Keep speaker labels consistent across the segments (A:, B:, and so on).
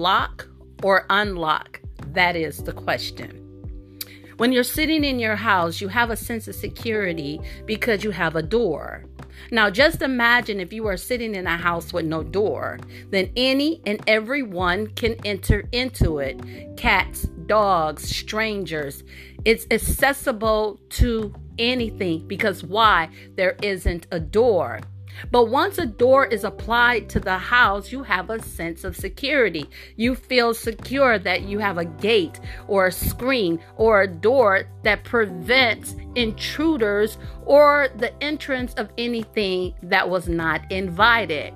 A: lock or unlock? That is the question. When you're sitting in your house, you have a sense of security because you have a door. Now, just imagine if you are sitting in a house with no door, then any and everyone can enter into it cats, dogs, strangers. It's accessible to anything because why? There isn't a door. But once a door is applied to the house, you have a sense of security. You feel secure that you have a gate or a screen or a door that prevents intruders or the entrance of anything that was not invited.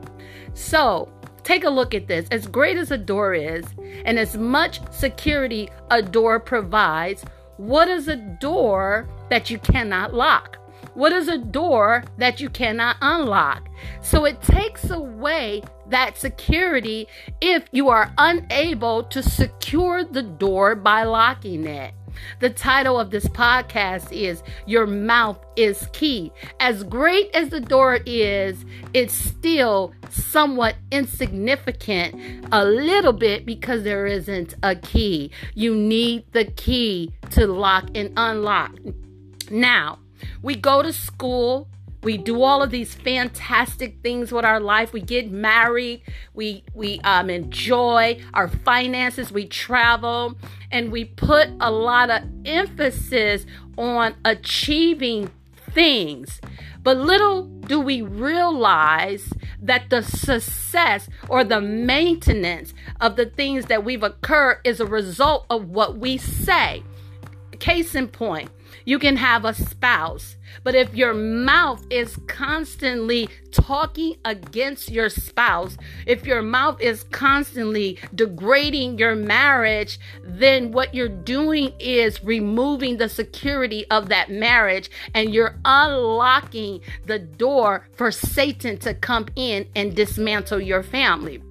A: So, take a look at this. As great as a door is, and as much security a door provides, what is a door that you cannot lock? What is a door that you cannot unlock? So it takes away that security if you are unable to secure the door by locking it. The title of this podcast is Your Mouth is Key. As great as the door is, it's still somewhat insignificant a little bit because there isn't a key. You need the key to lock and unlock. Now, we go to school. We do all of these fantastic things with our life. We get married. We we um, enjoy our finances. We travel, and we put a lot of emphasis on achieving things. But little do we realize that the success or the maintenance of the things that we've occurred is a result of what we say. Case in point, you can have a spouse, but if your mouth is constantly talking against your spouse, if your mouth is constantly degrading your marriage, then what you're doing is removing the security of that marriage and you're unlocking the door for Satan to come in and dismantle your family.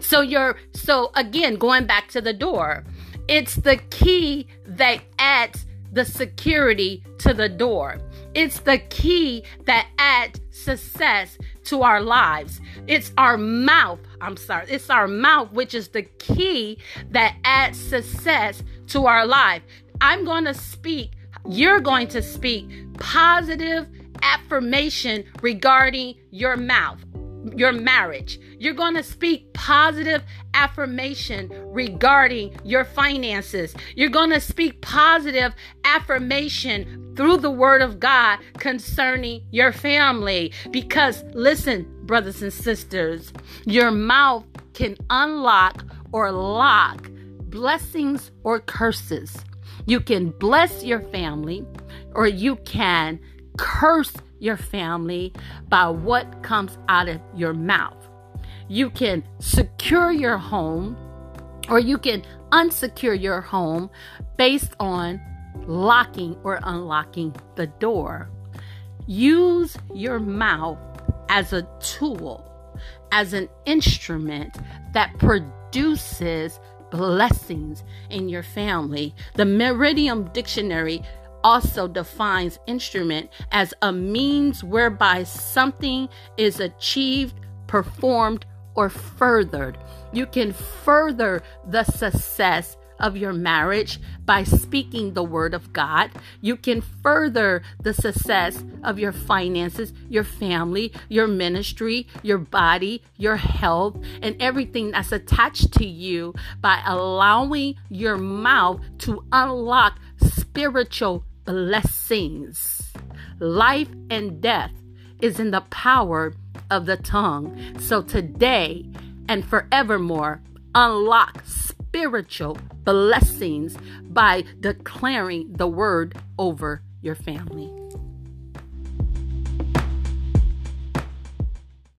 A: So you're so again going back to the door. It's the key that adds the security to the door. It's the key that adds success to our lives. It's our mouth. I'm sorry. It's our mouth, which is the key that adds success to our life. I'm going to speak, you're going to speak positive affirmation regarding your mouth your marriage. You're going to speak positive affirmation regarding your finances. You're going to speak positive affirmation through the word of God concerning your family. Because listen, brothers and sisters, your mouth can unlock or lock blessings or curses. You can bless your family or you can curse your family by what comes out of your mouth. You can secure your home or you can unsecure your home based on locking or unlocking the door. Use your mouth as a tool, as an instrument that produces blessings in your family. The Merriam Dictionary also defines instrument as a means whereby something is achieved, performed, or furthered. You can further the success of your marriage by speaking the word of God. You can further the success of your finances, your family, your ministry, your body, your health, and everything that's attached to you by allowing your mouth to unlock spiritual blessings. Life and death is in the power of the tongue. So today and forevermore, unlock spiritual blessings by declaring the word over your family.